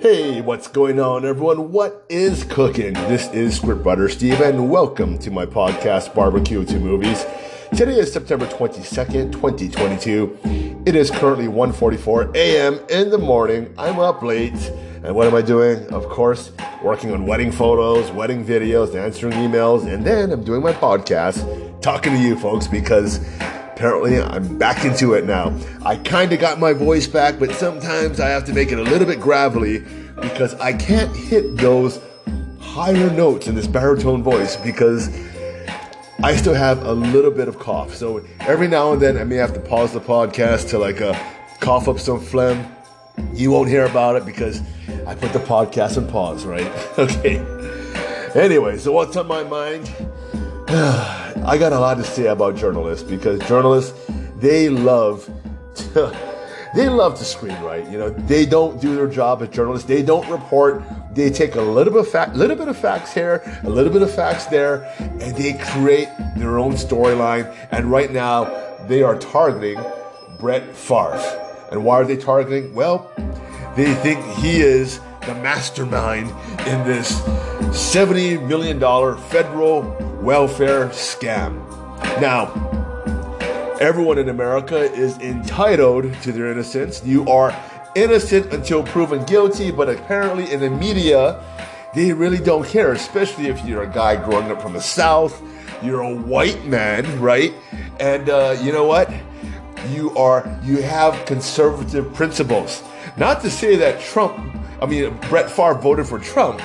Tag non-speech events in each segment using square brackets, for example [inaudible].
Hey, what's going on, everyone? What is cooking? This is Squirt Butter Steve, and welcome to my podcast, Barbecue to Movies. Today is September 22nd, 2022. It is currently 1.44 a.m. in the morning. I'm up late. And what am I doing? Of course, working on wedding photos, wedding videos, answering emails, and then I'm doing my podcast, talking to you folks, because apparently I'm back into it now. I kind of got my voice back, but sometimes I have to make it a little bit gravelly because I can't hit those higher notes in this baritone voice because I still have a little bit of cough. So every now and then I may have to pause the podcast to like uh, cough up some phlegm. You won't hear about it because I put the podcast on pause, right? [laughs] okay. Anyway, so what's on my mind? [sighs] I got a lot to say about journalists because journalists, they love to, [laughs] they love to screenwrite. You know, they don't do their job as journalists. They don't report. They take a little bit of fact, little bit of facts here, a little bit of facts there, and they create their own storyline. And right now, they are targeting Brett Favre. And why are they targeting? Well, they think he is the mastermind in this $70 million federal welfare scam. Now, everyone in America is entitled to their innocence. You are innocent until proven guilty, but apparently in the media, they really don't care, especially if you're a guy growing up from the South, you're a white man, right? And uh, you know what? You are you have conservative principles. Not to say that Trump, I mean Brett Favre voted for Trump,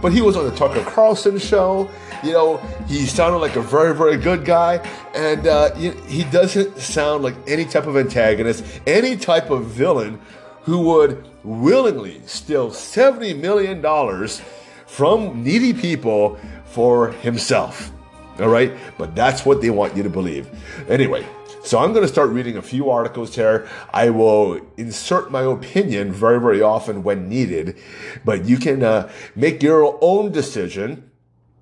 but he was on the Tucker Carlson show. You know, he sounded like a very, very good guy, and uh, he doesn't sound like any type of antagonist, any type of villain who would willingly steal $70 million from needy people for himself. All right? But that's what they want you to believe. Anyway, so I'm going to start reading a few articles here. I will insert my opinion very, very often when needed, but you can uh, make your own decision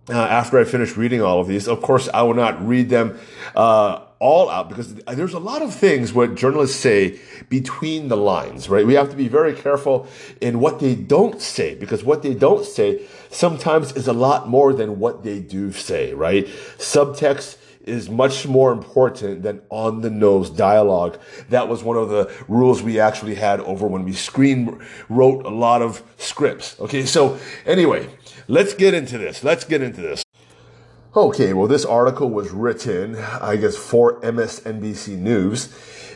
uh, after I finish reading all of these. Of course, I will not read them uh, all out because there's a lot of things what journalists say between the lines, right? We have to be very careful in what they don't say because what they don't say sometimes is a lot more than what they do say, right? Subtext is much more important than on the nose dialogue. That was one of the rules we actually had over when we screen wrote a lot of scripts. Okay, so anyway, let's get into this. Let's get into this. Okay, well, this article was written, I guess, for MSNBC News,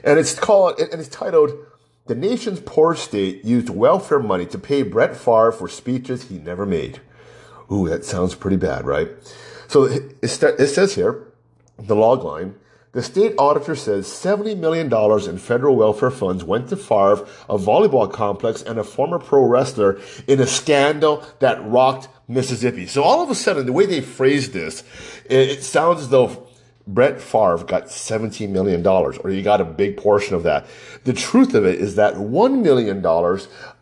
and it's called, and it's titled, The Nation's Poor State Used Welfare Money to Pay Brett Favre for Speeches He Never Made. Ooh, that sounds pretty bad, right? So it, it says here, the log line, the state auditor says $70 million in federal welfare funds went to Favre, a volleyball complex, and a former pro wrestler in a scandal that rocked Mississippi. So all of a sudden, the way they phrased this, it, it sounds as though Brett Favre got $17 million, or he got a big portion of that. The truth of it is that $1 million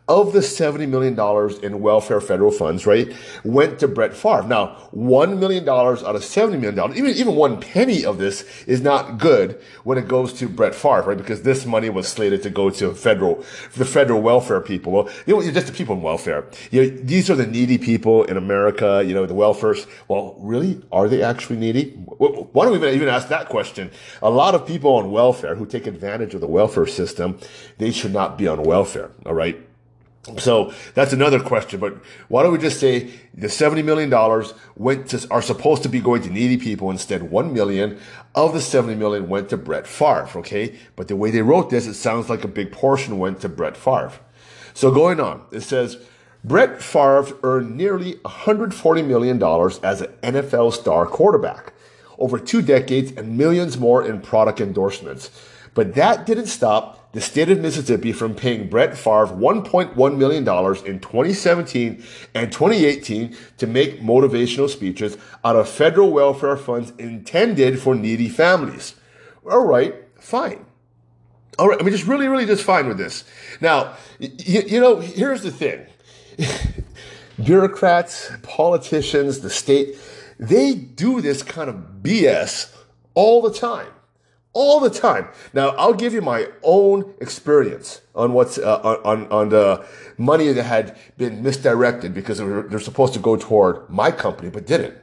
of the $70 million in welfare federal funds, right, went to Brett Favre. Now, $1 million out of $70 million, even, even one penny of this is not good when it goes to Brett Favre, right? Because this money was slated to go to federal, the federal welfare people. Well, you know, just the people in welfare. You know, these are the needy people in America, you know, the welfare. Well, really? Are they actually needy? Why don't we even ask that question? A lot of people on welfare who take advantage of the welfare system, they should not be on welfare, all right? So that's another question, but why don't we just say the $70 million went to, are supposed to be going to needy people. Instead, 1 million of the 70 million went to Brett Favre. Okay. But the way they wrote this, it sounds like a big portion went to Brett Favre. So going on, it says, Brett Favre earned nearly $140 million as an NFL star quarterback over two decades and millions more in product endorsements. But that didn't stop the state of Mississippi from paying Brett Favre $1.1 million in 2017 and 2018 to make motivational speeches out of federal welfare funds intended for needy families. All right, fine. All right, I mean, just really, really just fine with this. Now, you, you know, here's the thing. [laughs] Bureaucrats, politicians, the state, they do this kind of BS all the time all the time. Now, I'll give you my own experience on what's uh, on on the money that had been misdirected because they're, supposed to go toward my company but didn't.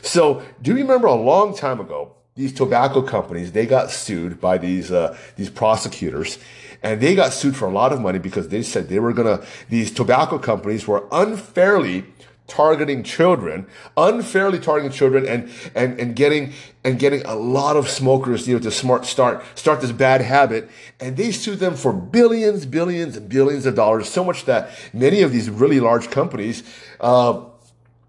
So, do you remember a long time ago? These tobacco companies they got sued by these uh, these prosecutors, and they got sued for a lot of money because they said they were gonna these tobacco companies were unfairly targeting children, unfairly targeting children and, and, and getting, and getting a lot of smokers, you know, to smart start, start this bad habit. And they sued them for billions, billions and billions of dollars. So much that many of these really large companies, uh,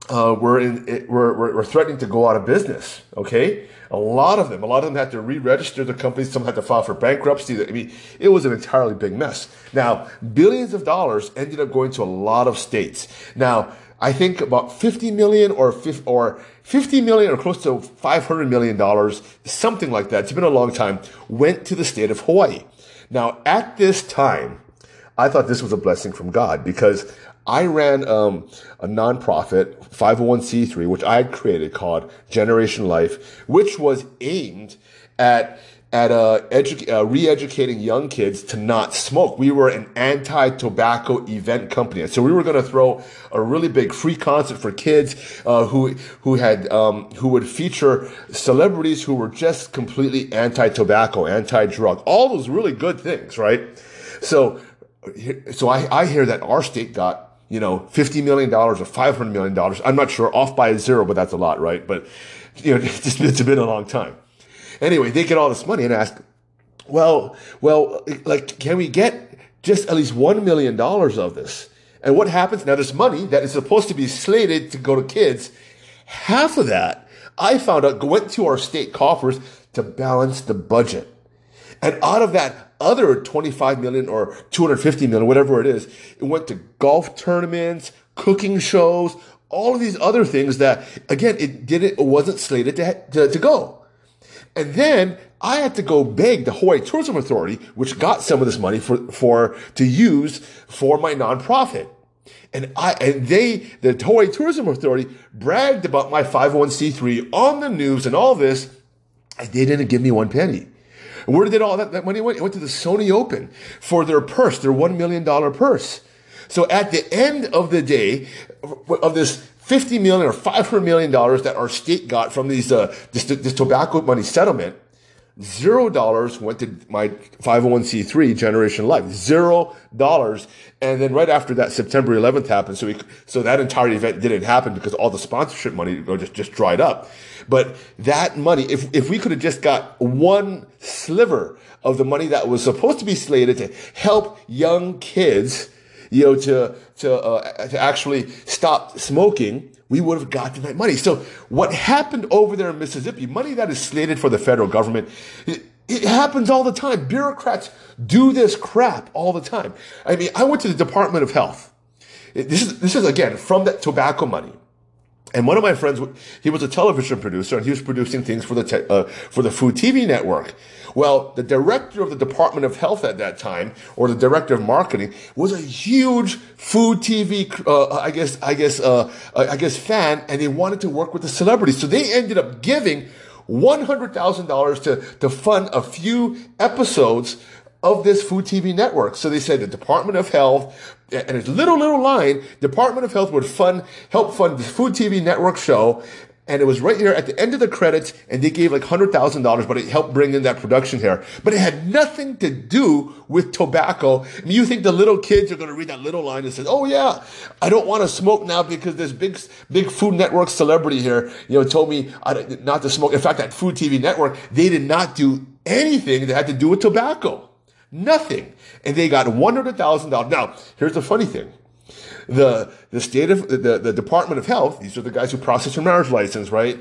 uh, were in, were, were, were threatening to go out of business. Okay. A lot of them, a lot of them had to re-register their companies. Some had to file for bankruptcy. I mean, it was an entirely big mess. Now, billions of dollars ended up going to a lot of states. Now, I think about 50 million or or 50 million or close to 500 million dollars, something like that. It's been a long time. Went to the state of Hawaii. Now, at this time, I thought this was a blessing from God because I ran um, a nonprofit 501c3, which I had created called Generation Life, which was aimed at at uh, edu- uh, re-educating young kids to not smoke. We were an anti-tobacco event company, so we were going to throw a really big free concert for kids uh, who who had um, who would feature celebrities who were just completely anti-tobacco, anti-drug, all those really good things, right? So, so I, I hear that our state got you know, $50 million or $500 million. I'm not sure, off by a zero, but that's a lot, right? But, you know, [laughs] it's, it's been a long time. Anyway, they get all this money and ask, well, well, like, can we get just at least $1 million of this? And what happens? Now, this money that is supposed to be slated to go to kids, half of that I found out went to our state coffers to balance the budget. And out of that other 25 million or 250 million, whatever it is, it went to golf tournaments, cooking shows, all of these other things that, again, it didn't, it wasn't slated to, to, to go. And then I had to go beg the Hawaii Tourism Authority, which got some of this money for, for, to use for my nonprofit. And I, and they, the Hawaii Tourism Authority bragged about my 501c3 on the news and all this. And they didn't give me one penny. Where did all that, that money went? It went to the Sony Open for their purse, their $1 million purse. So at the end of the day, of this 50 million or 500 million dollars that our state got from these uh, this, this tobacco money settlement zero dollars went to my 501c3 generation life. Zero dollars. And then right after that september 11th happened. So we so that entire event didn't happen because all the sponsorship money just just dried up. But that money if if we could have just got one sliver of the money that was supposed to be slated to help young kids you know, to, to, uh, to actually stop smoking, we would have gotten that money. So what happened over there in Mississippi, money that is slated for the federal government, it, it happens all the time. Bureaucrats do this crap all the time. I mean, I went to the Department of Health. This is, this is again from that tobacco money. And one of my friends, he was a television producer and he was producing things for the, te- uh, for the Food TV network. Well, the director of the Department of Health at that time, or the director of marketing, was a huge food TV, uh, I guess, I guess, uh, I guess fan, and they wanted to work with the celebrities. So they ended up giving $100,000 to, to fund a few episodes of this food TV network. So they said the Department of Health, and its little, little line, Department of Health would fund, help fund the food TV network show. And it was right here at the end of the credits, and they gave like $100,000, but it helped bring in that production here. But it had nothing to do with tobacco. I mean, you think the little kids are going to read that little line and say, oh yeah, I don't want to smoke now because this big, big Food Network celebrity here, you know, told me not to smoke. In fact, that Food TV network, they did not do anything that had to do with tobacco. Nothing. And they got $100,000. Now, here's the funny thing. The, the state of, the, the Department of Health, these are the guys who process your marriage license, right?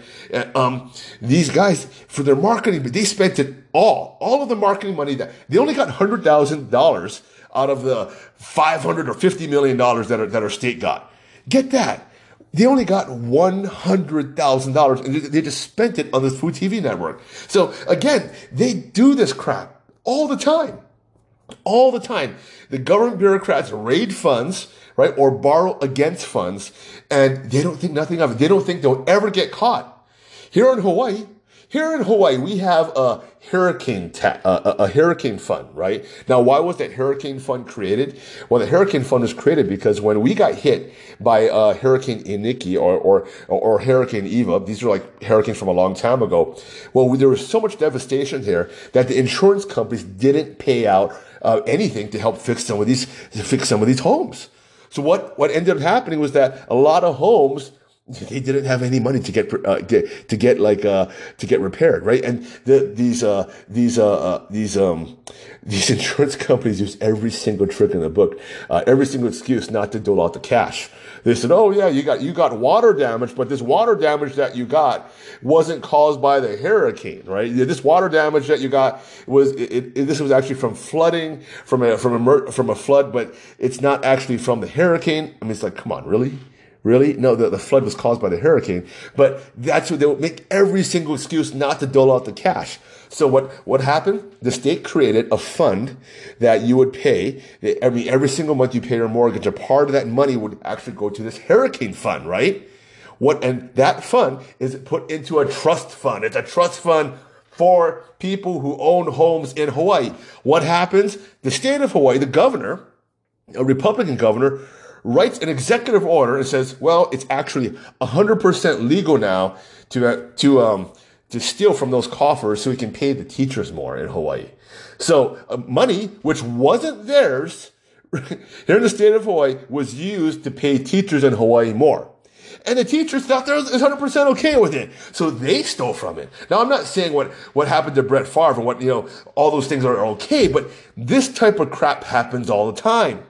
Um, these guys, for their marketing, but they spent it all, all of the marketing money that, they only got $100,000 out of the 500 or 50 million dollars that, that our state got. Get that. They only got $100,000 and they just spent it on this food TV network. So again, they do this crap all the time all the time. The government bureaucrats raid funds, right, or borrow against funds, and they don't think nothing of it. They don't think they'll ever get caught. Here in Hawaii, Here in Hawaii, we have a hurricane ta- a hurricane fund, right? Now, why was that hurricane fund created? Well, the hurricane fund was created because when we got hit by uh, Hurricane Iniki or, or or Hurricane Iwa, these are like hurricanes from a long time ago. Well, there was so much devastation here that the insurance companies didn't pay out uh, anything to help fix some of these to fix some of these homes. So what what ended up happening was that a lot of homes they didn't have any money to get uh, get to get like uh, to get repaired, right? And the, these uh, these uh, uh, these um, [laughs] these insurance companies use every single trick in the book, uh, every single excuse not to dole out the cash. They said, "Oh yeah, you got you got water damage, but this water damage that you got wasn't caused by the hurricane, right? This water damage that you got was it, it, this was actually from flooding, from a from a from a flood, but it's not actually from the hurricane. I mean, it's like, come on, really?" Really? No, the, the flood was caused by the hurricane. But that's what they would make every single excuse not to dole out the cash. So what, what happened? The state created a fund that you would pay. Every, every single month you pay your mortgage. A part of that money would actually go to this hurricane fund, right? What, and that fund is put into a trust fund. It's a trust fund for people who own homes in Hawaii. What happens? The state of Hawaii, the governor, a Republican governor, writes an executive order and says, well, it's actually 100% legal now to, uh, to, um, to steal from those coffers so we can pay the teachers more in Hawaii. So uh, money, which wasn't theirs [laughs] here in the state of Hawaii, was used to pay teachers in Hawaii more. And the teachers thought they was 100% okay with it. So they stole from it. Now, I'm not saying what, what happened to Brett Favre and what, you know, all those things are okay, but this type of crap happens all the time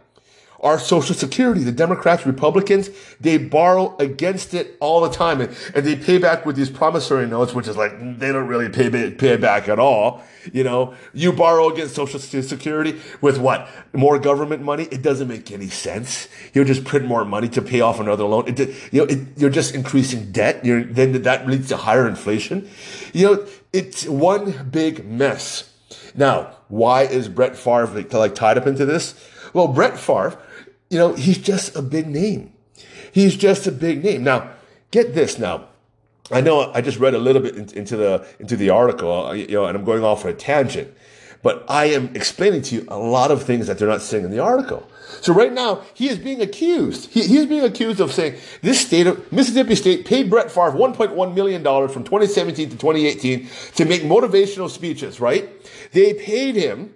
our Social Security. The Democrats, Republicans, they borrow against it all the time. And, and they pay back with these promissory notes, which is like, they don't really pay, pay back at all. You know, you borrow against Social Security with what? More government money? It doesn't make any sense. You'll just print more money to pay off another loan. It, you know, it, you're just increasing debt. You're, then that leads to higher inflation. You know, it's one big mess. Now, why is Brett Favre like, tied up into this? Well, Brett Favre, you know, he's just a big name. He's just a big name. Now, get this now. I know I just read a little bit into the into the article, uh, you know, and I'm going off on a tangent, but I am explaining to you a lot of things that they're not saying in the article. So right now, he is being accused. He, he is being accused of saying this state of Mississippi State paid Brett Favre 1.1 million dollars from 2017 to 2018 to make motivational speeches. Right? They paid him,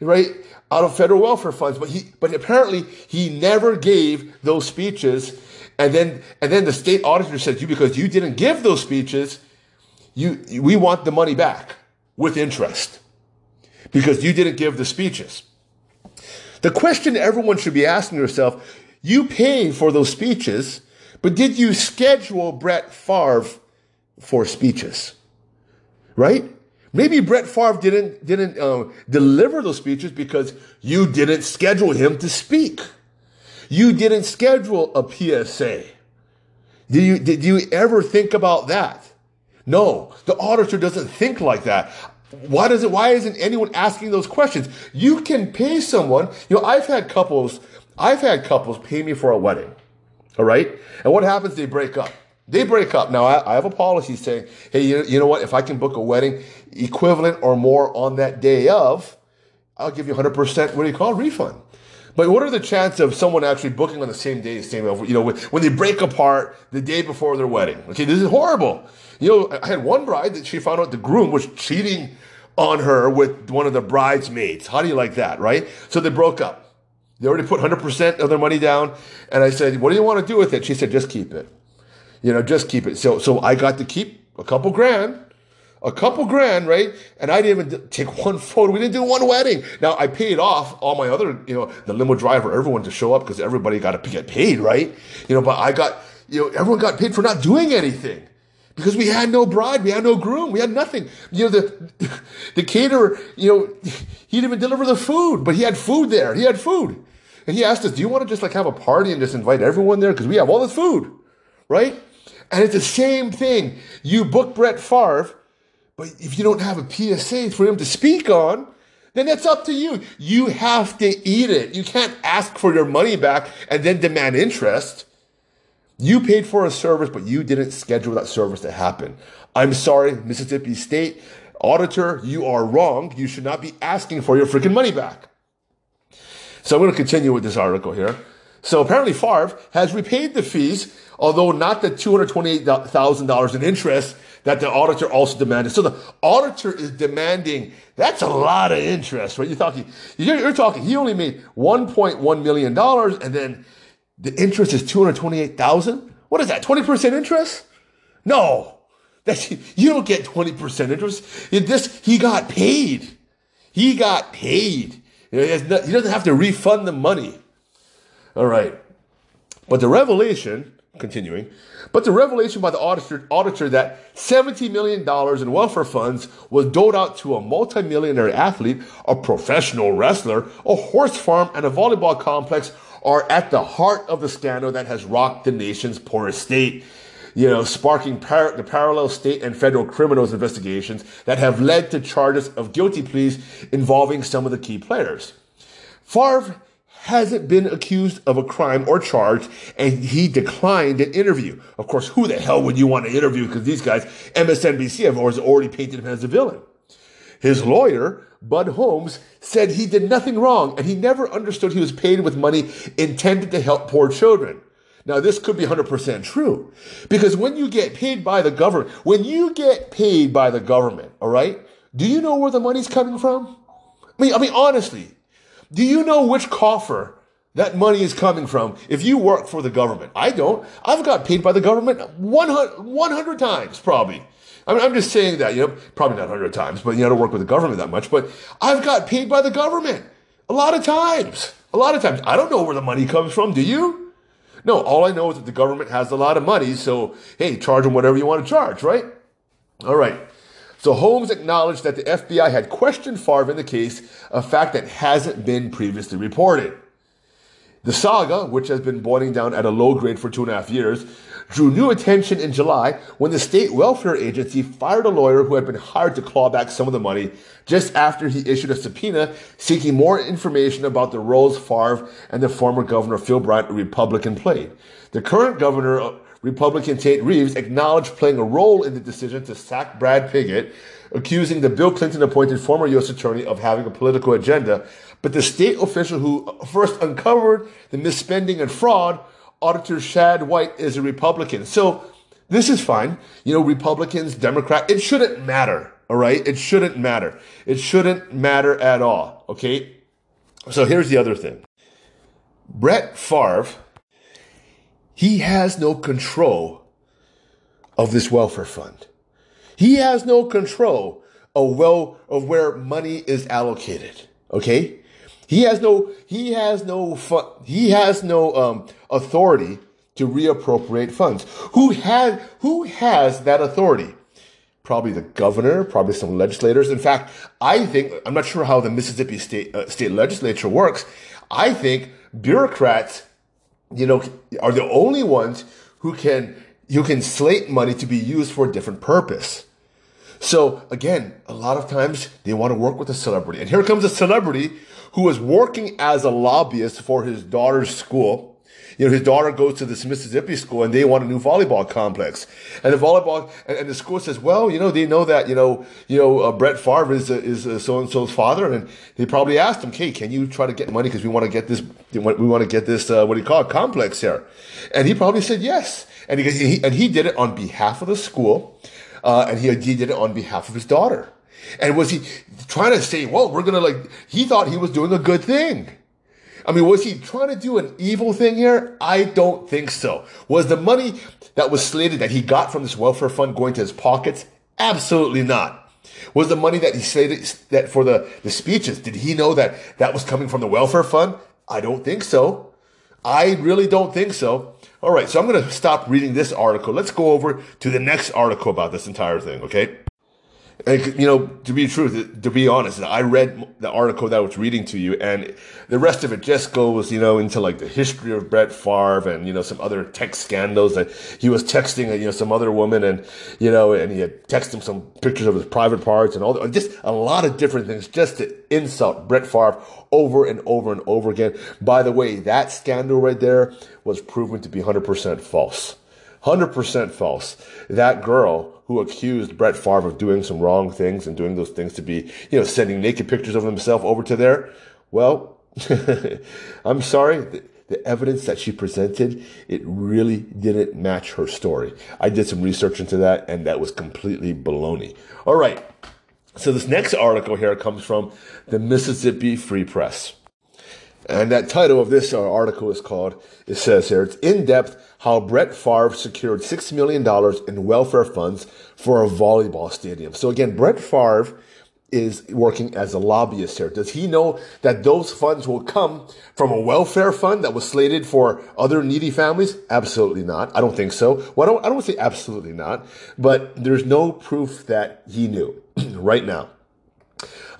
right? Out of federal welfare funds. But he, but apparently he never gave those speeches. And then, and then the state auditor said, you, because you didn't give those speeches, you, we want the money back with interest because you didn't give the speeches. The question everyone should be asking yourself, you paid for those speeches, but did you schedule Brett Favre for speeches? Right? Maybe Brett Favre didn't didn't uh, deliver those speeches because you didn't schedule him to speak. You didn't schedule a PSA. Did you did you ever think about that? No, the auditor doesn't think like that. Why does it? Why isn't anyone asking those questions? You can pay someone. You know, I've had couples. I've had couples pay me for a wedding. All right, and what happens? They break up. They break up. Now, I, I have a policy saying, hey, you, you know what? If I can book a wedding equivalent or more on that day of, I'll give you 100%, what do you call refund. But what are the chances of someone actually booking on the same day, the same, you know, when they break apart the day before their wedding? Okay, this is horrible. You know, I had one bride that she found out the groom was cheating on her with one of the bridesmaids. How do you like that, right? So they broke up. They already put 100% of their money down. And I said, what do you want to do with it? She said, just keep it. You know, just keep it. So, so I got to keep a couple grand, a couple grand, right? And I didn't even take [laughs] one photo. We didn't do one wedding. Now I paid off all my other, you know, the limo driver, everyone to show up because everybody got to get paid, right? You know, but I got, you know, everyone got paid for not doing anything because we had no bride, we had no groom, we had nothing. You know, the [laughs] the caterer, you know, [laughs] he didn't even deliver the food, but he had food there. He had food, and he asked us, "Do you want to just like have a party and just invite everyone there because we have all this food, right?" And it's the same thing. You book Brett Favre, but if you don't have a PSA for him to speak on, then that's up to you. You have to eat it. You can't ask for your money back and then demand interest. You paid for a service, but you didn't schedule that service to happen. I'm sorry, Mississippi State auditor, you are wrong. You should not be asking for your freaking money back. So I'm going to continue with this article here. So apparently Favre has repaid the fees, although not the $228,000 in interest that the auditor also demanded. So the auditor is demanding, that's a lot of interest, right? You're talking, you're, you're talking, he only made $1.1 million and then the interest is 228,000. What is that? 20% interest? No. That's, you don't get 20% interest. It, this, he got paid. He got paid. He doesn't have to refund the money. All right. But the revelation, continuing, but the revelation by the auditor, auditor that $70 million in welfare funds was doled out to a multimillionaire athlete, a professional wrestler, a horse farm, and a volleyball complex are at the heart of the scandal that has rocked the nation's poorest state. You know, sparking par- the parallel state and federal criminals investigations that have led to charges of guilty pleas involving some of the key players. Favre hasn't been accused of a crime or charged, and he declined an interview. Of course, who the hell would you want to interview? Because these guys, MSNBC, have already painted him as a villain. His lawyer, Bud Holmes, said he did nothing wrong and he never understood he was paid with money intended to help poor children. Now, this could be 100% true because when you get paid by the government, when you get paid by the government, all right, do you know where the money's coming from? I mean, I mean, honestly, do you know which coffer that money is coming from if you work for the government? I don't. I've got paid by the government 100, 100 times probably. I mean, I'm just saying that, you know, probably not 100 times, but you know, don't work with the government that much, but I've got paid by the government a lot of times. A lot of times. I don't know where the money comes from. Do you? No, all I know is that the government has a lot of money, so hey, charge them whatever you want to charge, right? All right. So Holmes acknowledged that the FBI had questioned Favre in the case, a fact that hasn't been previously reported. The saga, which has been boiling down at a low grade for two and a half years, drew new attention in July when the state welfare agency fired a lawyer who had been hired to claw back some of the money just after he issued a subpoena seeking more information about the roles Favre and the former governor Phil Bryant, a Republican, played. The current governor Republican Tate Reeves acknowledged playing a role in the decision to sack Brad Pigott, accusing the Bill Clinton appointed former U.S. attorney of having a political agenda. But the state official who first uncovered the misspending and fraud, Auditor Shad White, is a Republican. So this is fine. You know, Republicans, Democrat, it shouldn't matter. All right. It shouldn't matter. It shouldn't matter at all. Okay. So here's the other thing. Brett Favre he has no control of this welfare fund. He has no control of well of where money is allocated. Okay, he has no he has no fun, he has no um, authority to reappropriate funds. Who has who has that authority? Probably the governor, probably some legislators. In fact, I think I'm not sure how the Mississippi state uh, state legislature works. I think bureaucrats you know, are the only ones who can you can slate money to be used for a different purpose. So again, a lot of times they want to work with a celebrity. And here comes a celebrity who is working as a lobbyist for his daughter's school you know, his daughter goes to this Mississippi school and they want a new volleyball complex. And the volleyball, and, and the school says, well, you know, they know that, you know, you know, uh, Brett Favre is, uh, is uh, so-and-so's father. And they probably asked him, hey, can you try to get money? Cause we want to get this, we want to get this, uh, what do you call it, complex here. And he probably said yes. And he, he and he did it on behalf of the school. Uh, and he, he did it on behalf of his daughter. And was he trying to say, well, we're going to like, he thought he was doing a good thing. I mean, was he trying to do an evil thing here? I don't think so. Was the money that was slated that he got from this welfare fund going to his pockets? Absolutely not. Was the money that he slated that for the, the speeches, did he know that that was coming from the welfare fund? I don't think so. I really don't think so. All right, so I'm going to stop reading this article. Let's go over to the next article about this entire thing, okay? And you know, to be true, to be honest, I read the article that I was reading to you, and the rest of it just goes, you know, into like the history of Brett Favre and you know some other text scandals that he was texting, you know, some other woman, and you know, and he had texted him some pictures of his private parts and all that, just a lot of different things, just to insult Brett Favre over and over and over again. By the way, that scandal right there was proven to be 100% false. 100% false. That girl who accused Brett Favre of doing some wrong things and doing those things to be, you know, sending naked pictures of himself over to there. Well, [laughs] I'm sorry. The, the evidence that she presented, it really didn't match her story. I did some research into that and that was completely baloney. All right. So this next article here comes from the Mississippi Free Press. And that title of this uh, article is called, it says here, it's in depth how Brett Favre secured $6 million in welfare funds for a volleyball stadium. So again, Brett Favre is working as a lobbyist here. Does he know that those funds will come from a welfare fund that was slated for other needy families? Absolutely not. I don't think so. Well, I don't, I don't say absolutely not, but there's no proof that he knew [clears throat] right now.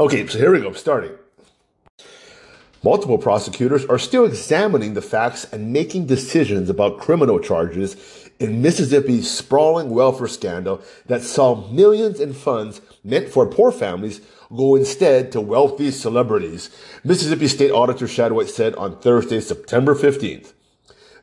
Okay, so here we go, starting. Multiple prosecutors are still examining the facts and making decisions about criminal charges in Mississippi's sprawling welfare scandal that saw millions in funds meant for poor families go instead to wealthy celebrities, Mississippi State Auditor Shad White said on Thursday, September 15th.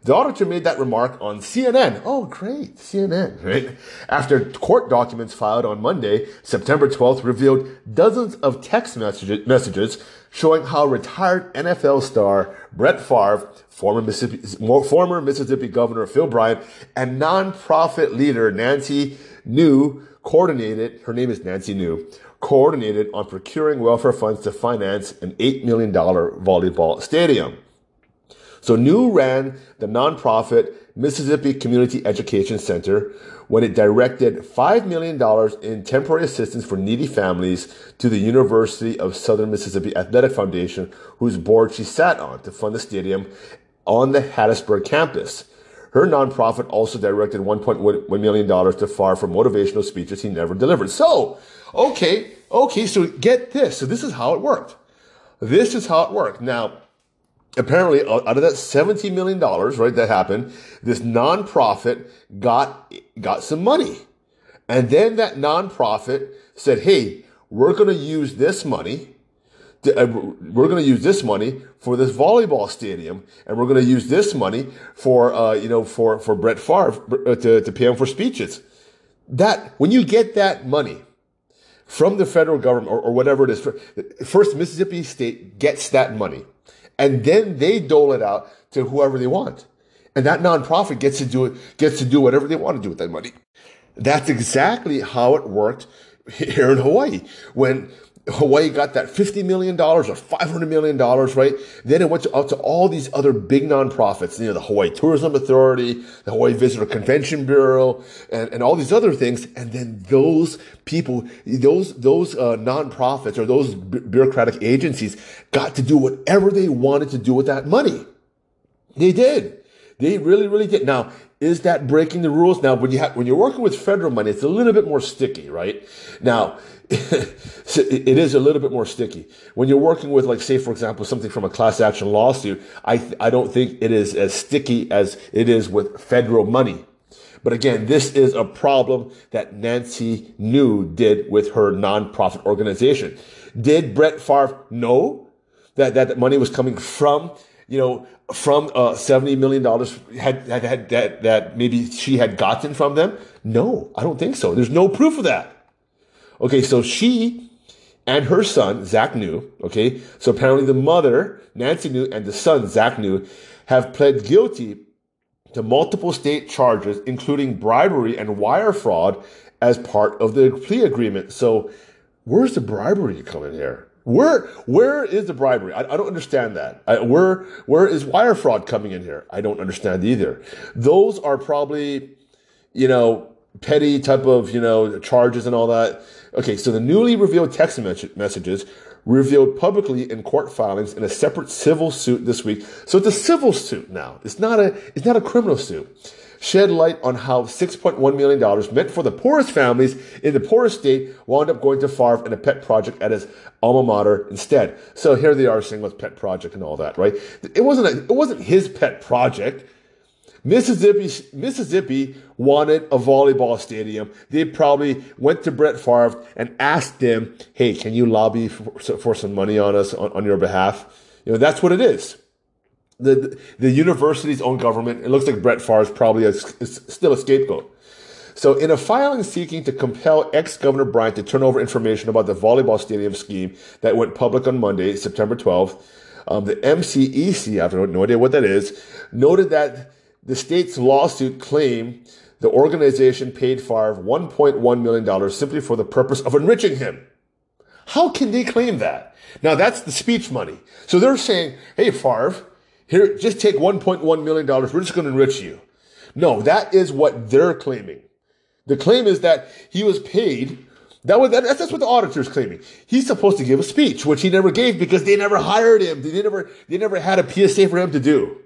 The auditor made that remark on CNN. Oh, great, CNN, right? After court documents filed on Monday, September 12th, revealed dozens of text messages showing how retired NFL star Brett Favre, former Mississippi, former Mississippi Governor Phil Bryant, and nonprofit leader Nancy New coordinated, her name is Nancy New, coordinated on procuring welfare funds to finance an $8 million volleyball stadium. So New ran the nonprofit Mississippi Community Education Center when it directed $5 million in temporary assistance for needy families to the University of Southern Mississippi Athletic Foundation, whose board she sat on to fund the stadium on the Hattiesburg campus. Her nonprofit also directed $1.1 million to Favre for motivational speeches he never delivered. So, okay, okay, so get this. So this is how it worked. This is how it worked. Now, apparently out of that $70 million, right, that happened, this nonprofit got, got some money. And then that nonprofit said, hey, we're going to use this money. To, uh, we're going to use this money for this volleyball stadium, and we're going to use this money for, uh, you know, for, for Brett Favre uh, to, to pay him for speeches. That, when you get that money, from the federal government or, or whatever it is, first Mississippi State gets that money and then they dole it out to whoever they want. And that nonprofit gets to do it, gets to do whatever they want to do with that money. That's exactly how it worked here in Hawaii. When Hawaii got that $50 million or $500 million, right? Then it went out to all these other big nonprofits, you know, the Hawaii Tourism Authority, the Hawaii Visitor Convention Bureau, and, and all these other things. And then those people, those, those uh, nonprofits or those bureaucratic agencies got to do whatever they wanted to do with that money. They did. They really, really did. Now, is that breaking the rules? Now, when you have, when you're working with federal money, it's a little bit more sticky, right? Now, [laughs] it is a little bit more sticky. When you're working with, like, say, for example, something from a class action lawsuit, I, I don't think it is as sticky as it is with federal money. But again, this is a problem that Nancy New did with her nonprofit organization. Did Brett Favre know that, that money was coming from you know, from uh, $70 million had, had, had that, that maybe she had gotten from them? No, I don't think so. There's no proof of that. Okay, so she and her son, Zach New, okay, so apparently the mother, Nancy New, and the son, Zach New, have pled guilty to multiple state charges, including bribery and wire fraud as part of the plea agreement. So where's the bribery coming here? Where where is the bribery? I, I don't understand that. I, where where is wire fraud coming in here? I don't understand either. Those are probably, you know, petty type of you know charges and all that. Okay, so the newly revealed text messages revealed publicly in court filings in a separate civil suit this week. So it's a civil suit now. It's not a it's not a criminal suit. Shed light on how $6.1 million meant for the poorest families in the poorest state wound up going to Favre and a pet project at his alma mater instead. So here they are saying with pet project and all that, right? It wasn't a, it wasn't his pet project. Mississippi, Mississippi wanted a volleyball stadium. They probably went to Brett Favre and asked him, "Hey, can you lobby for, for some money on us on, on your behalf?" You know, that's what it is the the university's own government. It looks like Brett Favre is probably a, is still a scapegoat. So, in a filing seeking to compel ex Governor Bryant to turn over information about the volleyball stadium scheme that went public on Monday, September 12th, um, the MCEC, I have no idea what that is, noted that the state's lawsuit claimed the organization paid Favre $1.1 million simply for the purpose of enriching him. How can they claim that? Now, that's the speech money. So they're saying, hey, Favre, here, just take $1.1 million. We're just going to enrich you. No, that is what they're claiming. The claim is that he was paid. That was that's, that's what the auditor's claiming. He's supposed to give a speech, which he never gave because they never hired him. They never they never had a PSA for him to do.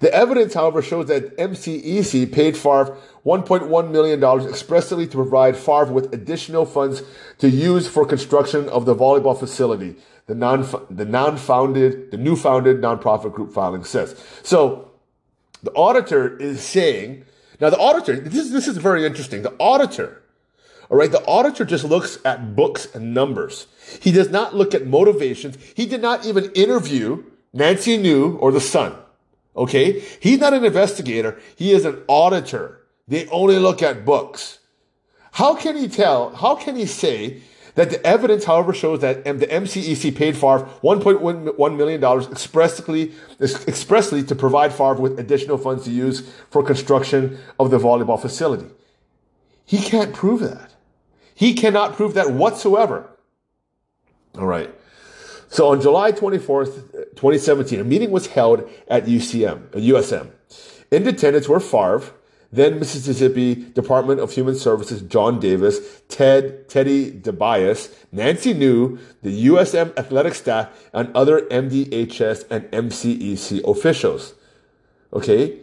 The evidence, however, shows that MCEC paid Favre $1.1 million expressly to provide Favre with additional funds to use for construction of the volleyball facility the non the non-founded the new founded nonprofit group filing says. So the auditor is saying now the auditor this this is very interesting. The auditor, all right, the auditor just looks at books and numbers. He does not look at motivations. He did not even interview Nancy New or the son. Okay, he's not an investigator. He is an auditor. They only look at books. How can he tell? How can he say that the evidence, however, shows that the MCEC paid Favre $1.1 million expressly, expressly to provide Favre with additional funds to use for construction of the volleyball facility. He can't prove that. He cannot prove that whatsoever. All right. So on July 24th, 2017, a meeting was held at UCM, USM. In attendance were Favre, then Mississippi Department of Human Services John Davis, Ted Teddy DiBiase, Nancy New, the USM athletic staff, and other MDHS and MCEC officials. Okay?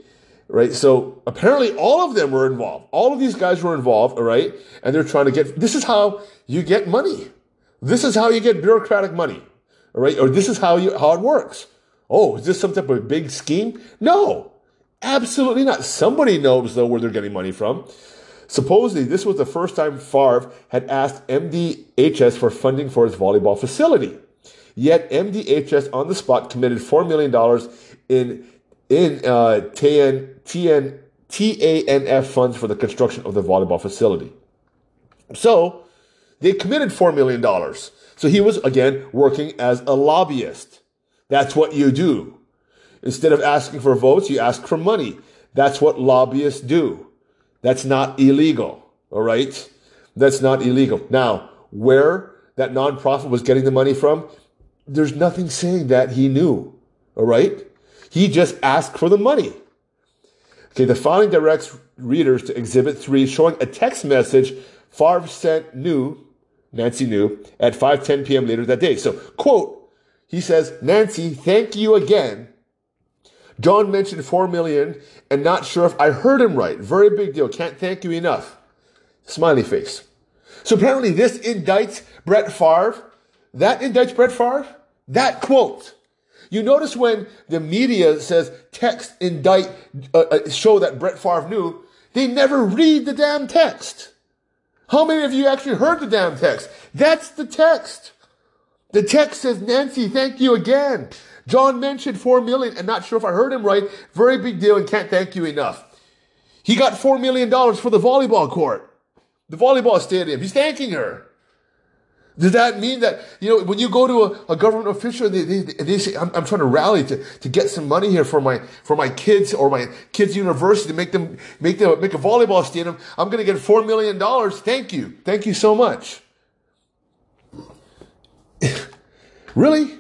Right? So apparently all of them were involved. All of these guys were involved, all right? And they're trying to get this is how you get money. This is how you get bureaucratic money. Right? Or this is how you how it works. Oh, is this some type of big scheme? No. Absolutely not. Somebody knows, though, where they're getting money from. Supposedly, this was the first time Favre had asked MDHS for funding for his volleyball facility. Yet, MDHS on the spot committed $4 million in, in uh, TN, TN, TANF funds for the construction of the volleyball facility. So, they committed $4 million. So he was, again, working as a lobbyist. That's what you do. Instead of asking for votes, you ask for money. That's what lobbyists do. That's not illegal. All right. That's not illegal. Now, where that nonprofit was getting the money from, there's nothing saying that he knew. All right. He just asked for the money. Okay. The filing directs readers to exhibit three showing a text message Favre sent New, Nancy New, at 5:10 p.m. later that day. So, quote, he says, Nancy, thank you again John mentioned 4 million and not sure if I heard him right. Very big deal. Can't thank you enough. Smiley face. So apparently this indicts Brett Favre. That indicts Brett Favre. That quote. You notice when the media says text indict, uh, uh, show that Brett Favre knew, they never read the damn text. How many of you actually heard the damn text? That's the text. The text says, Nancy, thank you again. John mentioned four million, and not sure if I heard him right. Very big deal, and can't thank you enough. He got four million dollars for the volleyball court, the volleyball stadium. He's thanking her. Does that mean that, you know, when you go to a, a government official, they, they, they say, I'm, I'm, trying to rally to, to get some money here for my, for my kids or my kids' university to make them, make them, make a volleyball stadium. I'm going to get $4 million. Thank you. Thank you so much. [laughs] really?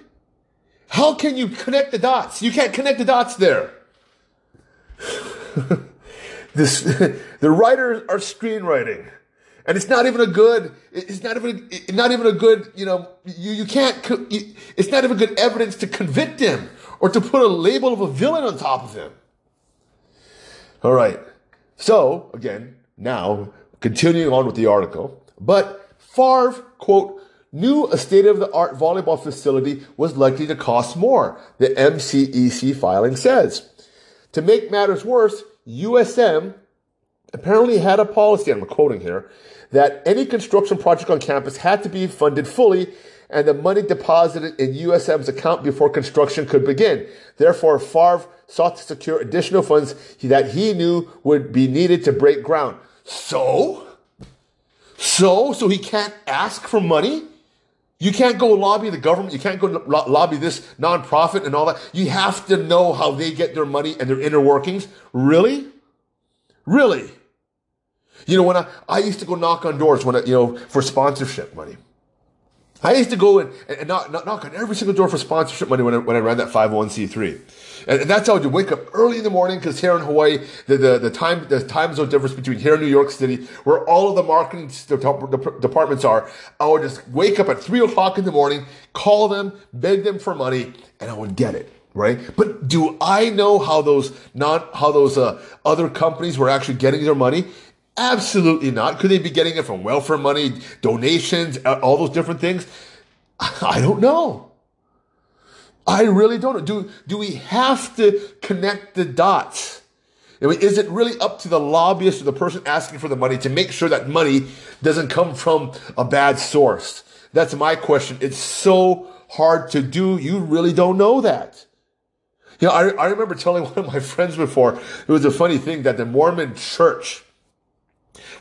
How can you connect the dots? You can't connect the dots there. [laughs] this, [laughs] the writers are screenwriting. And it's not even a good, it's not even, not even a good, you know, you, you can't, it's not even good evidence to convict him or to put a label of a villain on top of him. All right. So, again, now continuing on with the article, but Favre, quote, knew a state of the art volleyball facility was likely to cost more, the MCEC filing says. To make matters worse, USM apparently had a policy, I'm quoting here, that any construction project on campus had to be funded fully and the money deposited in USM's account before construction could begin. Therefore, Favre sought to secure additional funds that he knew would be needed to break ground. So? So? So he can't ask for money? You can't go lobby the government. You can't go lo- lobby this nonprofit and all that. You have to know how they get their money and their inner workings. Really? Really? You know, when I, I used to go knock on doors when I, you know, for sponsorship money. I used to go and, and knock, knock on every single door for sponsorship money when I, when I ran that 501c3. And, that's how I would wake up early in the morning because here in Hawaii, the, the, the time, the time zone difference between here and New York City, where all of the marketing departments are, I would just wake up at three o'clock in the morning, call them, beg them for money, and I would get it right? But do I know how those not how those uh, other companies were actually getting their money? Absolutely not. Could they be getting it from welfare money, donations, all those different things? [laughs] I don't know. I really don't know. Do, do we have to connect the dots? I mean, is it really up to the lobbyist or the person asking for the money to make sure that money doesn't come from a bad source? That's my question. It's so hard to do. You really don't know that. You know, I, I remember telling [laughs] one of my friends before, it was a funny thing that the Mormon church,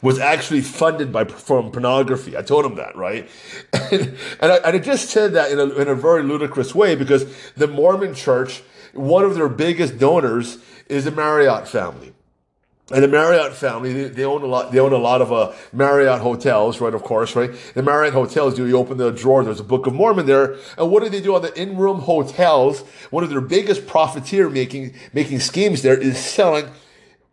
was actually funded by from pornography. I told him that, right? And, [laughs] and, I, and I just said that in a, in a very ludicrous way because the Mormon church, one of their biggest donors is the Marriott family. And the Marriott family, they, own a lot, they own a lot of, uh, Marriott hotels, right? Of course, right? The Marriott hotels, you open the drawer, there's a Book of Mormon there. And what do they do on the in-room hotels? One of their biggest profiteer making, making schemes there is selling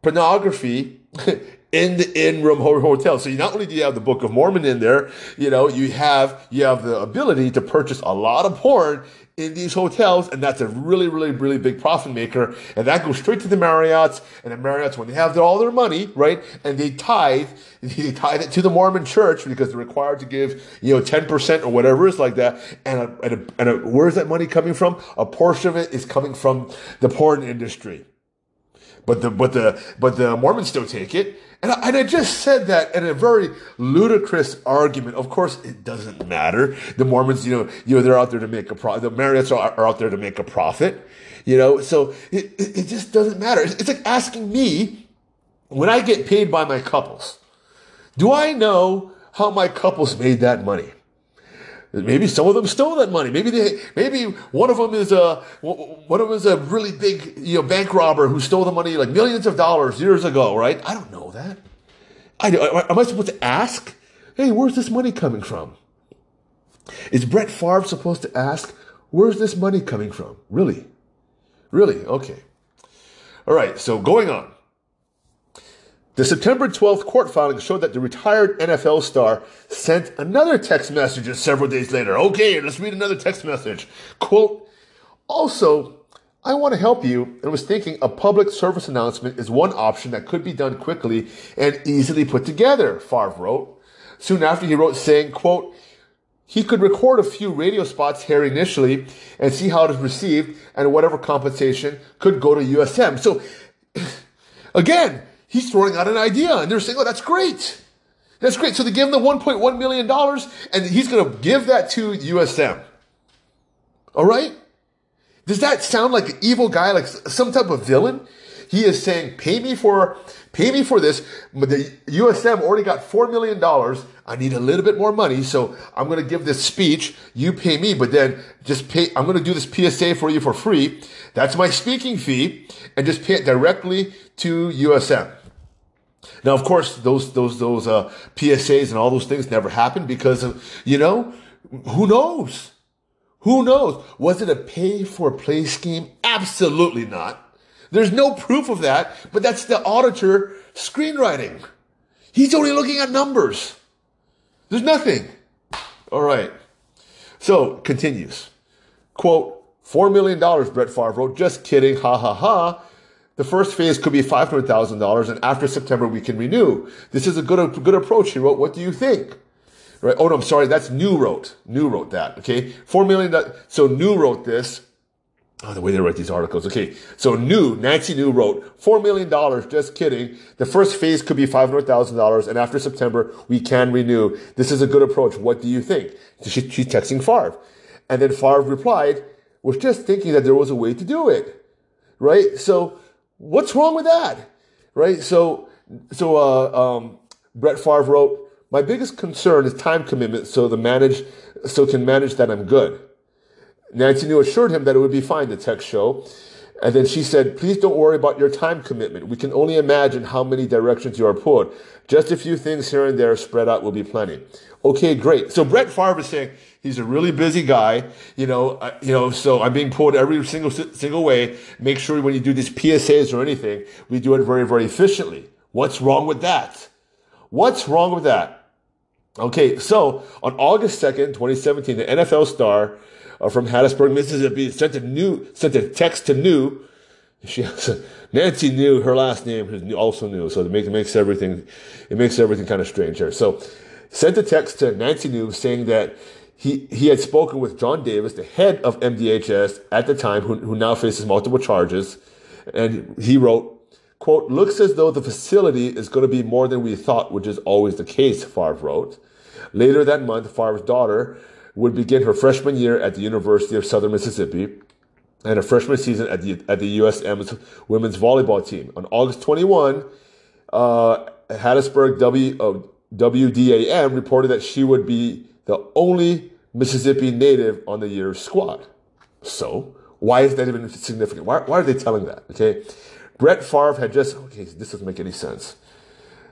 pornography [laughs] in the in-room hotel. So you not only do you have the Book of Mormon in there, you know, you have you have the ability to purchase a lot of porn in these hotels, and that's a really, really, really big profit maker. And that goes straight to the Marriotts, and the Marriotts, when they have all their money, right, and they tithe, [laughs] they tithe it to the Mormon church because they're required to give, you know, 10% or whatever is like that. And, a, and, a, and a, where's that money coming from? A portion of it is coming from the porn industry. But the, but the, but the Mormons still take it. And I, and I just said that in a very ludicrous argument. Of course, it doesn't matter. The Mormons, you know, you know, they're out there to make a profit. The Marriotts are, are out there to make a profit. You know, so it, it, it just doesn't matter. It's, it's like asking me when I get paid by my couples, do I know how my couples made that money? Maybe some of them stole that money. Maybe they, maybe one of them is a, one of them is a really big, you know, bank robber who stole the money like millions of dollars years ago, right? I don't know that. I, am I supposed to ask? Hey, where's this money coming from? Is Brett Favre supposed to ask, where's this money coming from? Really? Really? Okay. All right. So going on. The September 12th court filing showed that the retired NFL star sent another text message several days later. Okay, let's read another text message. Quote, also, I want to help you and was thinking a public service announcement is one option that could be done quickly and easily put together, Favre wrote. Soon after he wrote saying, quote, he could record a few radio spots here initially and see how it is received and whatever compensation could go to USM. So [clears throat] again, he's throwing out an idea and they're saying, oh, that's great. That's great. So they give him the $1.1 million and he's going to give that to USM. All right? Does that sound like an evil guy, like some type of villain? He is saying, pay me for, pay me for this. But the USM already got $4 million. I need a little bit more money. So I'm going to give this speech. You pay me, but then just pay, I'm going to do this PSA for you for free. That's my speaking fee and just pay it directly to USM. Now, of course, those those those uh, PSAs and all those things never happened because of you know who knows, who knows? Was it a pay for play scheme? Absolutely not. There's no proof of that, but that's the auditor screenwriting. He's only looking at numbers. There's nothing. All right. So continues. Quote, $4 million, Brett Favre wrote. Just kidding. Ha ha ha. The first phase could be $500,000 and after September we can renew. This is a good, good approach. He wrote, what do you think? Right? Oh no, I'm sorry. That's New wrote. New wrote that. Okay. Four million. So New wrote this. Oh, the way they write these articles. Okay. So New, Nancy New wrote $4 million. Just kidding. The first phase could be $500,000. And after September, we can renew. This is a good approach. What do you think? She, she's texting Favre. And then Favre replied, was just thinking that there was a way to do it. Right? So what's wrong with that? Right? So, so, uh, um, Brett Favre wrote, my biggest concern is time commitment so the manage, so can manage that I'm good. Nancy New assured him that it would be fine, the text show. And then she said, please don't worry about your time commitment. We can only imagine how many directions you are pulled. Just a few things here and there spread out will be plenty. Okay, great. So Brett Favre is saying he's a really busy guy, you know, uh, you know, so I'm being pulled every single, single way. Make sure when you do these PSAs or anything, we do it very, very efficiently. What's wrong with that? What's wrong with that? Okay, so on August 2nd, 2017, the NFL star uh, from Hattiesburg, Mississippi, sent a new sent a text to New. She [laughs] Nancy New her last name is also New, so it makes, it makes everything it makes everything kind of strange here. So sent a text to Nancy New saying that he he had spoken with John Davis, the head of MDHS at the time, who, who now faces multiple charges, and he wrote. Quote, looks as though the facility is going to be more than we thought, which is always the case, Favre wrote. Later that month, Favre's daughter would begin her freshman year at the University of Southern Mississippi and a freshman season at the at the USM's women's volleyball team. On August 21, uh, Hattiesburg w, uh, WDAM reported that she would be the only Mississippi native on the year's squad. So, why is that even significant? Why, why are they telling that? Okay. Brett Favre had just, okay, this doesn't make any sense.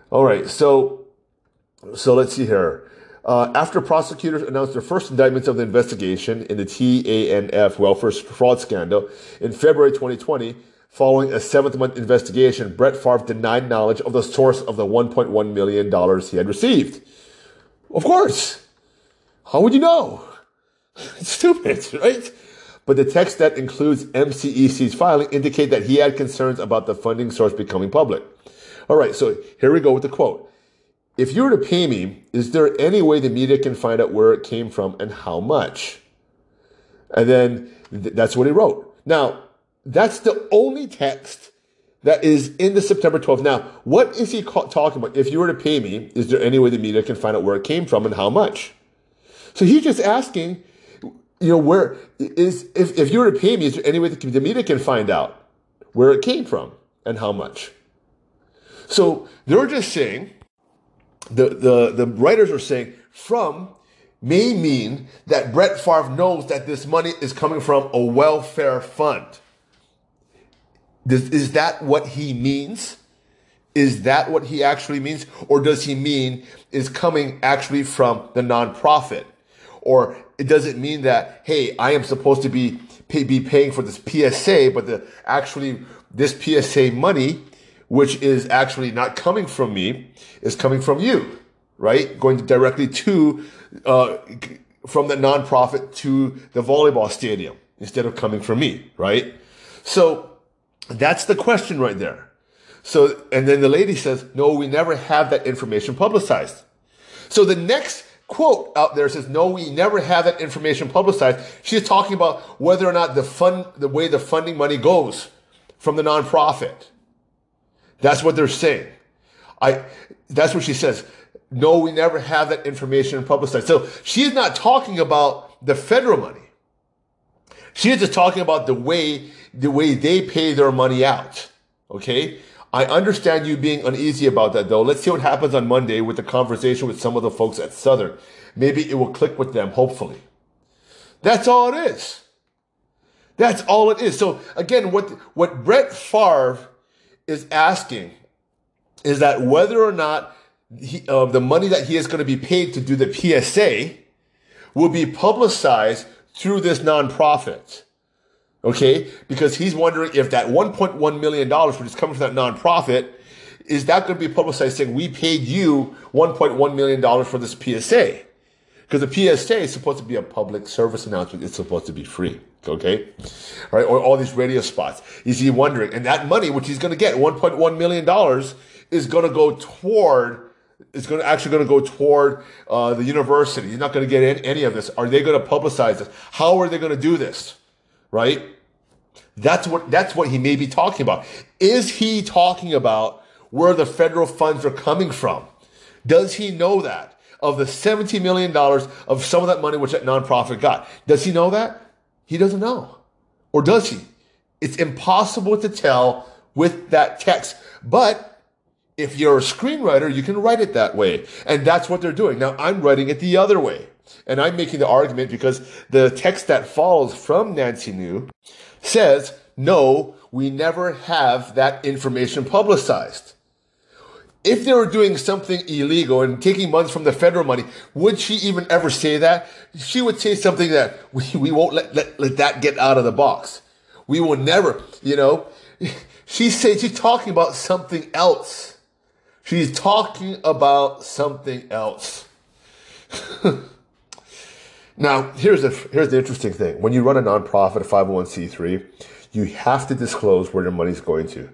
All right. So, so let's see here. Uh, after prosecutors announced their first indictments of the investigation in the TANF welfare fraud scandal in February 2020, following a seventh month investigation, Brett Favre denied knowledge of the source of the $1.1 million he had received. Of course. How would you know? [laughs] Stupid, right? But the text that includes MCEC's filing indicate that he had concerns about the funding source becoming public. All right, so here we go with the quote if you were to pay me, is there any way the media can find out where it came from and how much? And then th- that's what he wrote. Now, that's the only text that is in the September 12th. Now, what is he ca- talking about? If you were to pay me, is there any way the media can find out where it came from and how much? So he's just asking, you know, where is, if, if you were to pay me, is there any way that the media can find out where it came from and how much? So they're just saying, the, the, the writers are saying from may mean that Brett Favre knows that this money is coming from a welfare fund. Does, is that what he means? Is that what he actually means? Or does he mean is coming actually from the nonprofit? Or it doesn't mean that, hey, I am supposed to be, pay, be paying for this PSA, but the actually this PSA money which is actually not coming from me, is coming from you, right? Going directly to, uh, from the nonprofit to the volleyball stadium instead of coming from me, right? So that's the question right there. So, and then the lady says, no, we never have that information publicized. So the next quote out there says, no, we never have that information publicized. She's talking about whether or not the fund, the way the funding money goes from the nonprofit. That's what they're saying. I, that's what she says. No, we never have that information publicized. So she's not talking about the federal money. She's just talking about the way, the way they pay their money out. Okay. I understand you being uneasy about that though. Let's see what happens on Monday with the conversation with some of the folks at Southern. Maybe it will click with them, hopefully. That's all it is. That's all it is. So again, what, what Brett Favre is asking is that whether or not he, uh, the money that he is going to be paid to do the PSA will be publicized through this nonprofit. Okay? Because he's wondering if that $1.1 million, which is coming from that nonprofit, is that going to be publicized saying we paid you $1.1 million for this PSA? Because the PSA is supposed to be a public service announcement. It's supposed to be free. Okay, right? Or all these radio spots. Is he wondering? And that money, which he's going to get, 1.1 million dollars, is going to go toward. Is going to actually going to go toward uh, the university. He's not going to get any of this. Are they going to publicize this? How are they going to do this? Right? That's what that's what he may be talking about. Is he talking about where the federal funds are coming from? Does he know that? Of the $70 million of some of that money which that nonprofit got. Does he know that? He doesn't know. Or does he? It's impossible to tell with that text. But if you're a screenwriter, you can write it that way. And that's what they're doing. Now I'm writing it the other way. And I'm making the argument because the text that follows from Nancy New says, no, we never have that information publicized. If they were doing something illegal and taking money from the federal money, would she even ever say that? She would say something that [laughs] we, we won't let, let, let that get out of the box. We will never, you know, [laughs] she's saying, she's talking about something else. She's talking about something else. [laughs] now, here's the, here's the interesting thing. When you run a nonprofit, a 501c3, you have to disclose where your money's going to.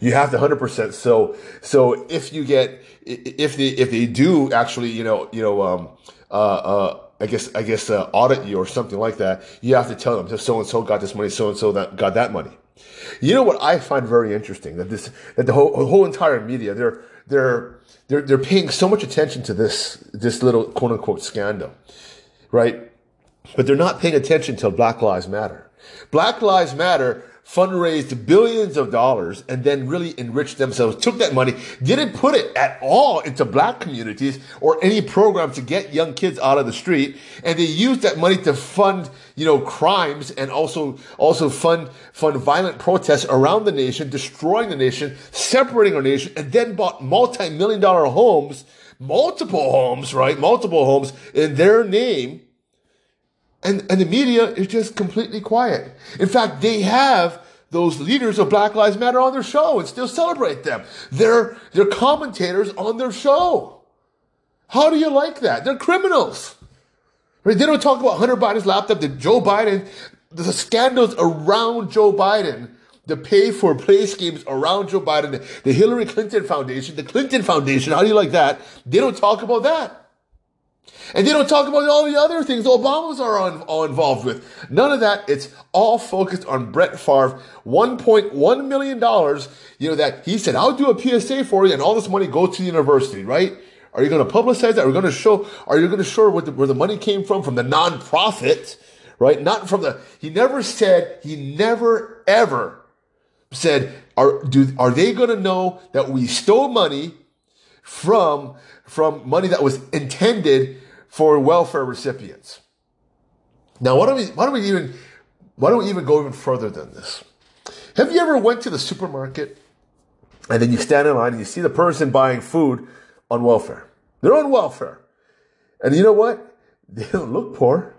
You have to 100%. So, so if you get, if they, if they do actually, you know, you know, um, uh, uh, I guess, I guess, uh, audit you or something like that, you have to tell them so and so got this money, so and so that got that money. You know what I find very interesting that this, that the whole, whole entire media, they're, they're, they're, they're paying so much attention to this, this little quote unquote scandal, right? But they're not paying attention to Black Lives Matter. Black Lives Matter fundraised billions of dollars and then really enriched themselves, took that money, didn't put it at all into black communities or any program to get young kids out of the street. And they used that money to fund, you know, crimes and also, also fund, fund violent protests around the nation, destroying the nation, separating our nation, and then bought multi-million dollar homes, multiple homes, right? Multiple homes in their name and, and the media is just completely quiet. In fact, they have those leaders of Black Lives Matter on their show and still celebrate them. They're, they're commentators on their show. How do you like that? They're criminals. Right? They don't talk about Hunter Biden's laptop, the Joe Biden, the scandals around Joe Biden, the pay for play schemes around Joe Biden, the Hillary Clinton Foundation, the Clinton Foundation. How do you like that? They don't talk about that. And they don't talk about all the other things Obamas are on, all involved with. None of that. It's all focused on Brett Favre. $1.1 million, you know, that he said, I'll do a PSA for you and all this money goes to the university, right? Are you going to publicize that? Are you going to show, are you going to show the, where the money came from, from the nonprofit, right? Not from the, he never said, he never ever said, are, do, are they going to know that we stole money from, from money that was intended for welfare recipients. Now, why don't we, why don't we even, why don't we even go even further than this? Have you ever went to the supermarket and then you stand in line and you see the person buying food on welfare? They're on welfare. And you know what? [laughs] They don't look poor.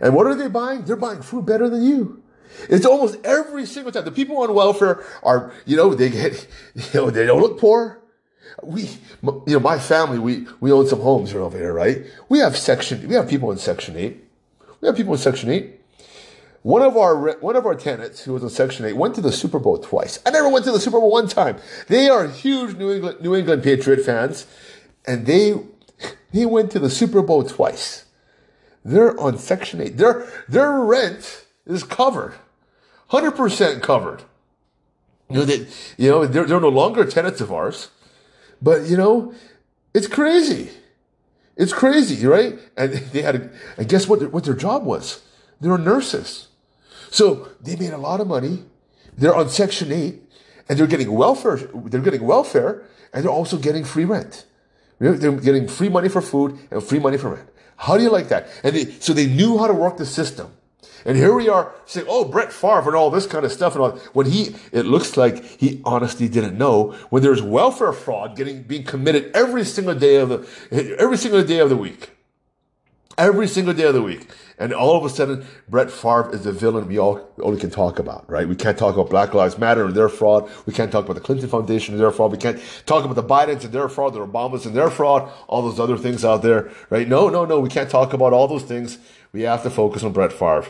And what are they buying? They're buying food better than you. It's almost every single time. The people on welfare are, you know, they get, [laughs] you know, they don't look poor. We, you know, my family, we, we own some homes here over here, right? We have section, we have people in section eight. We have people in section eight. One of our, one of our tenants who was in section eight went to the Super Bowl twice. I never went to the Super Bowl one time. They are huge New England, New England Patriot fans and they, they went to the Super Bowl twice. They're on section eight. Their, their rent is covered. 100% covered. You know, that, you know, they're, they're no longer tenants of ours. But you know, it's crazy. It's crazy, right? And [laughs] they had, a, and guess what? Their, what their job was? They were nurses. So they made a lot of money. They're on Section Eight, and they're getting welfare. They're getting welfare, and they're also getting free rent. They're getting free money for food and free money for rent. How do you like that? And they, so they knew how to work the system. And here we are saying, oh, Brett Favre and all this kind of stuff and all. When he, it looks like he honestly didn't know when there's welfare fraud getting, being committed every single day of the, every single day of the week. Every single day of the week. And all of a sudden, Brett Favre is the villain we all only can talk about, right? We can't talk about Black Lives Matter and their fraud. We can't talk about the Clinton Foundation and their fraud. We can't talk about the Bidens and their fraud, the Obamas and their fraud, all those other things out there, right? No, no, no. We can't talk about all those things. We have to focus on Brett Favre.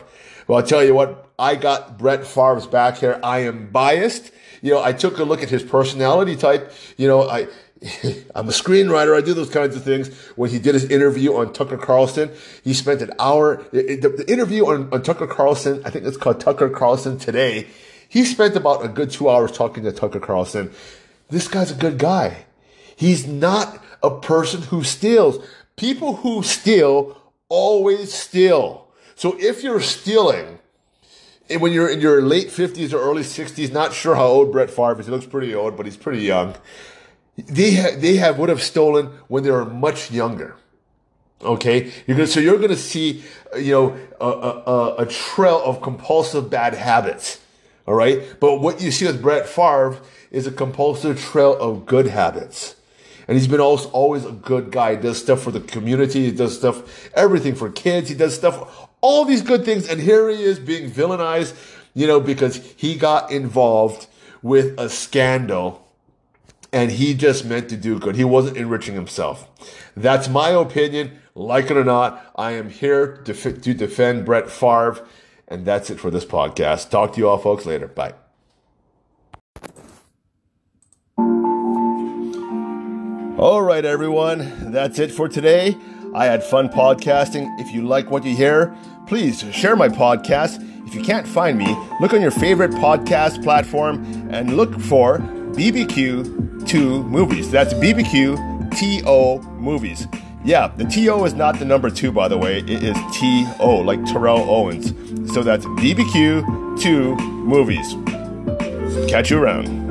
Well, I'll tell you what, I got Brett Favre's back here. I am biased. You know, I took a look at his personality type. You know, I, [laughs] I'm a screenwriter. I do those kinds of things. When he did his interview on Tucker Carlson, he spent an hour. The, interview on, on Tucker Carlson, I think it's called Tucker Carlson Today. He spent about a good two hours talking to Tucker Carlson. This guy's a good guy. He's not a person who steals. People who steal always steal. So if you're stealing, and when you're in your late 50s or early 60s, not sure how old Brett Favre is, he looks pretty old, but he's pretty young. They ha- they have would have stolen when they were much younger. Okay, you're gonna so you're gonna see uh, you know a, a, a trail of compulsive bad habits. All right, but what you see with Brett Favre is a compulsive trail of good habits. And he's been always, always a good guy. He does stuff for the community. He does stuff, everything for kids. He does stuff, all these good things. And here he is being villainized, you know, because he got involved with a scandal and he just meant to do good. He wasn't enriching himself. That's my opinion. Like it or not, I am here to, to defend Brett Favre. And that's it for this podcast. Talk to you all folks later. Bye. All right, everyone. That's it for today. I had fun podcasting. If you like what you hear, please share my podcast. If you can't find me, look on your favorite podcast platform and look for BBQ2 Movies. That's BBQ TO Movies. Yeah, the TO is not the number two, by the way. It is TO, like Terrell Owens. So that's BBQ2 Movies. Catch you around.